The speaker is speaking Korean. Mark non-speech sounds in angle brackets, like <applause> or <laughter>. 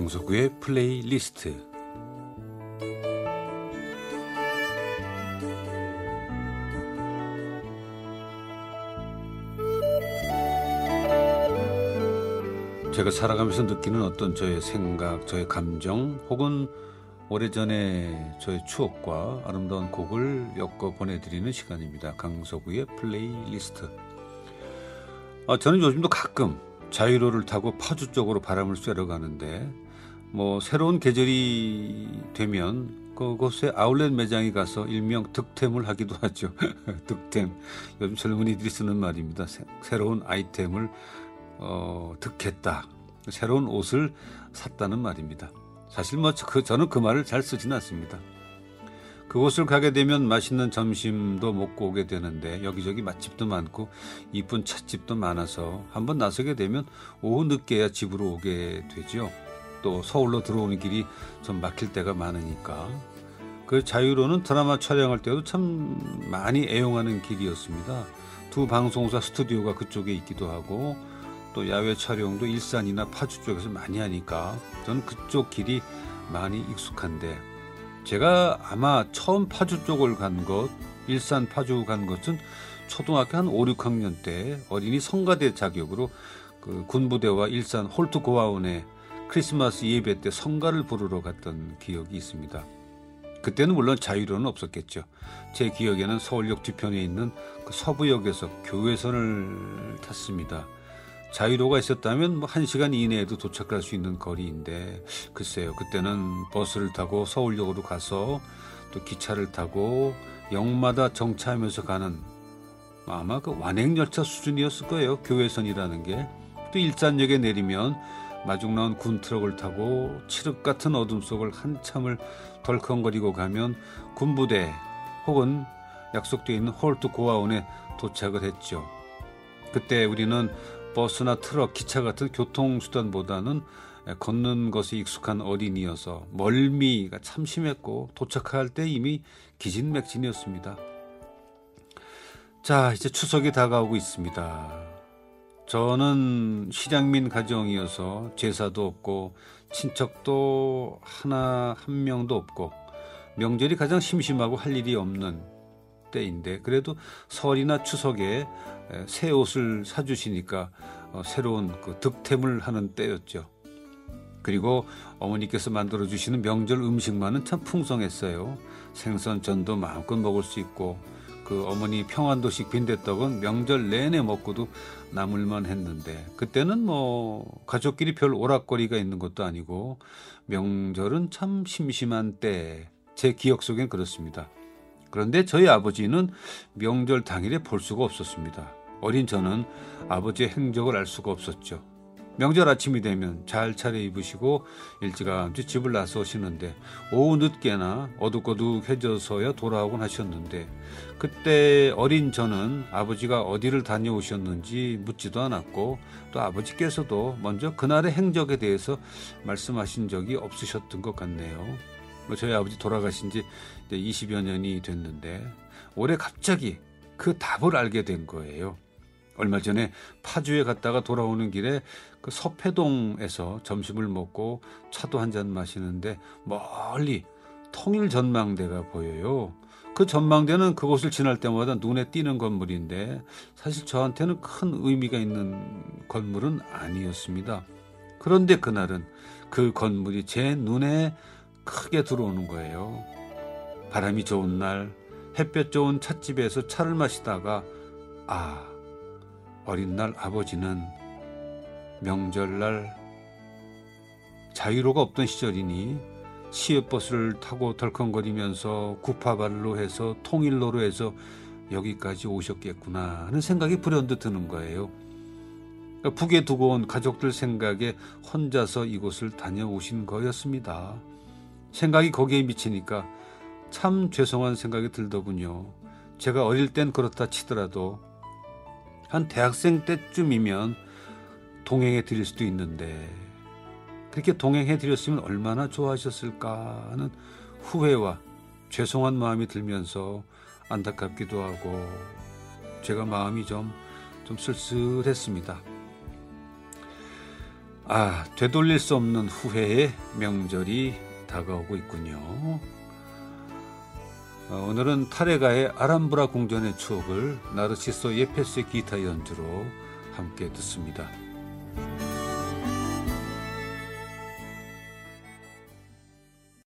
강서구의 플레이리스트 제가 살아가면서 느끼는 어떤 저의 생각, 저의 감정 혹은 오래전에 저의 추억과 아름다운 곡을 엮어 보내드리는 시간입니다. 강서구의 플레이리스트. 아, 저는 요즘도 가끔 자유로를 타고 파주 쪽으로 바람을 쐬러 가는데 뭐 새로운 계절이 되면 그곳에 아울렛 매장에 가서 일명 득템을 하기도 하죠. <laughs> 득템. 요즘 젊은이들이 쓰는 말입니다. 새, 새로운 아이템을 어, 득했다. 새로운 옷을 샀다는 말입니다. 사실 뭐 그, 저는 그 말을 잘 쓰지는 않습니다. 그곳을 가게 되면 맛있는 점심도 먹고 오게 되는데 여기저기 맛집도 많고 이쁜 찻집도 많아서 한번 나서게 되면 오후 늦게야 집으로 오게 되죠. 또 서울로 들어오는 길이 좀 막힐 때가 많으니까 그 자유로는 드라마 촬영할 때도 참 많이 애용하는 길이었습니다. 두 방송사 스튜디오가 그쪽에 있기도 하고 또 야외 촬영도 일산이나 파주 쪽에서 많이 하니까 저는 그쪽 길이 많이 익숙한데 제가 아마 처음 파주 쪽을 간 것, 일산 파주 간 것은 초등학교 한 5, 6학년 때 어린이 성가대 자격으로 그 군부대와 일산 홀트 고아원에 크리스마스 예배 때 성가를 부르러 갔던 기억이 있습니다. 그때는 물론 자유로는 없었겠죠. 제 기억에는 서울역 뒤편에 있는 그 서부역에서 교회선을 탔습니다. 자유로가 있었다면 뭐 1시간 이내에도 도착할 수 있는 거리인데 글쎄요 그때는 버스를 타고 서울역으로 가서 또 기차를 타고 역마다 정차하면서 가는 아마 그 완행열차 수준이었을 거예요 교회선이라는 게 또 일산역에 내리면 마중 나온 군 트럭을 타고 칠흑 같은 어둠 속을 한참을 덜컹거리고 가면 군부대 혹은 약속되어 있는 홀트 고아원에 도착을 했죠. 그때 우리는 버스나 트럭, 기차 같은 교통수단보다는 걷는 것이 익숙한 어린이여서 멀미가 참 심했고 도착할 때 이미 기진맥진이었습니다. 자, 이제 추석이 다가오고 있습니다. 저는 실향민 가정이어서 제사도 없고 친척도 하나 한 명도 없고 명절이 가장 심심하고 할 일이 없는 때인데 그래도 설이나 추석에 새 옷을 사주시니까 어, 새로운 그 득템을 하는 때였죠. 그리고 어머니께서 만들어 주시는 명절 음식만은 참 풍성했어요. 생선 전도 마음껏 먹을 수 있고 그 어머니 평안도식 빈대떡은 명절 내내 먹고도 남을만 했는데 그때는 뭐 가족끼리 별 오락거리가 있는 것도 아니고 명절은 참 심심한 때 제 기억 속엔 그렇습니다. 그런데 저희 아버지는 명절 당일에 볼 수가 없었습니다. 어린 저는 아버지의 행적을 알 수가 없었죠. 명절 아침이 되면 잘 차려 입으시고 일찌감치 집을 나서시는데 오후 늦게나 어둑어둑해져서야 돌아오곤 하셨는데 그때 어린 저는 아버지가 어디를 다녀오셨는지 묻지도 않았고 또 아버지께서도 먼저 그날의 행적에 대해서 말씀하신 적이 없으셨던 것 같네요. 뭐 저희 아버지 돌아가신 지 20여 년이 됐는데 올해 갑자기 그 답을 알게 된 거예요. 얼마 전에 파주에 갔다가 돌아오는 길에 그 서패동에서 점심을 먹고 차도 한 잔 마시는데 멀리 통일 전망대가 보여요. 그 전망대는 그곳을 지날 때마다 눈에 띄는 건물인데 사실 저한테는 큰 의미가 있는 건물은 아니었습니다. 그런데 그날은 그 건물이 제 눈에 크게 들어오는 거예요. 바람이 좋은 날 햇볕 좋은 찻집에서 차를 마시다가 아 어린 날 아버지는 명절날 자유로가 없던 시절이니 시외버스를 타고 덜컹거리면서 구파발로 해서 통일로로 해서 여기까지 오셨겠구나 하는 생각이 불현듯 드는 거예요. 북에 두고 온 가족들 생각에 혼자서 이곳을 다녀오신 거였습니다. 생각이 거기에 미치니까 참 죄송한 생각이 들더군요. 제가 어릴 땐 그렇다 치더라도 한 대학생 때쯤이면 동행해 드릴 수도 있는데 그렇게 동행해 드렸으면 얼마나 좋아하셨을까 하는 후회와 죄송한 마음이 들면서 안타깝기도 하고 제가 마음이 좀, 좀 쓸쓸했습니다. 아, 되돌릴 수 없는 후회의 명절이 다가오고 있군요. 어, 오늘은 타레가의 아람브라 궁전의 추억을 나르시소 예페스의 기타 연주로 함께 듣습니다.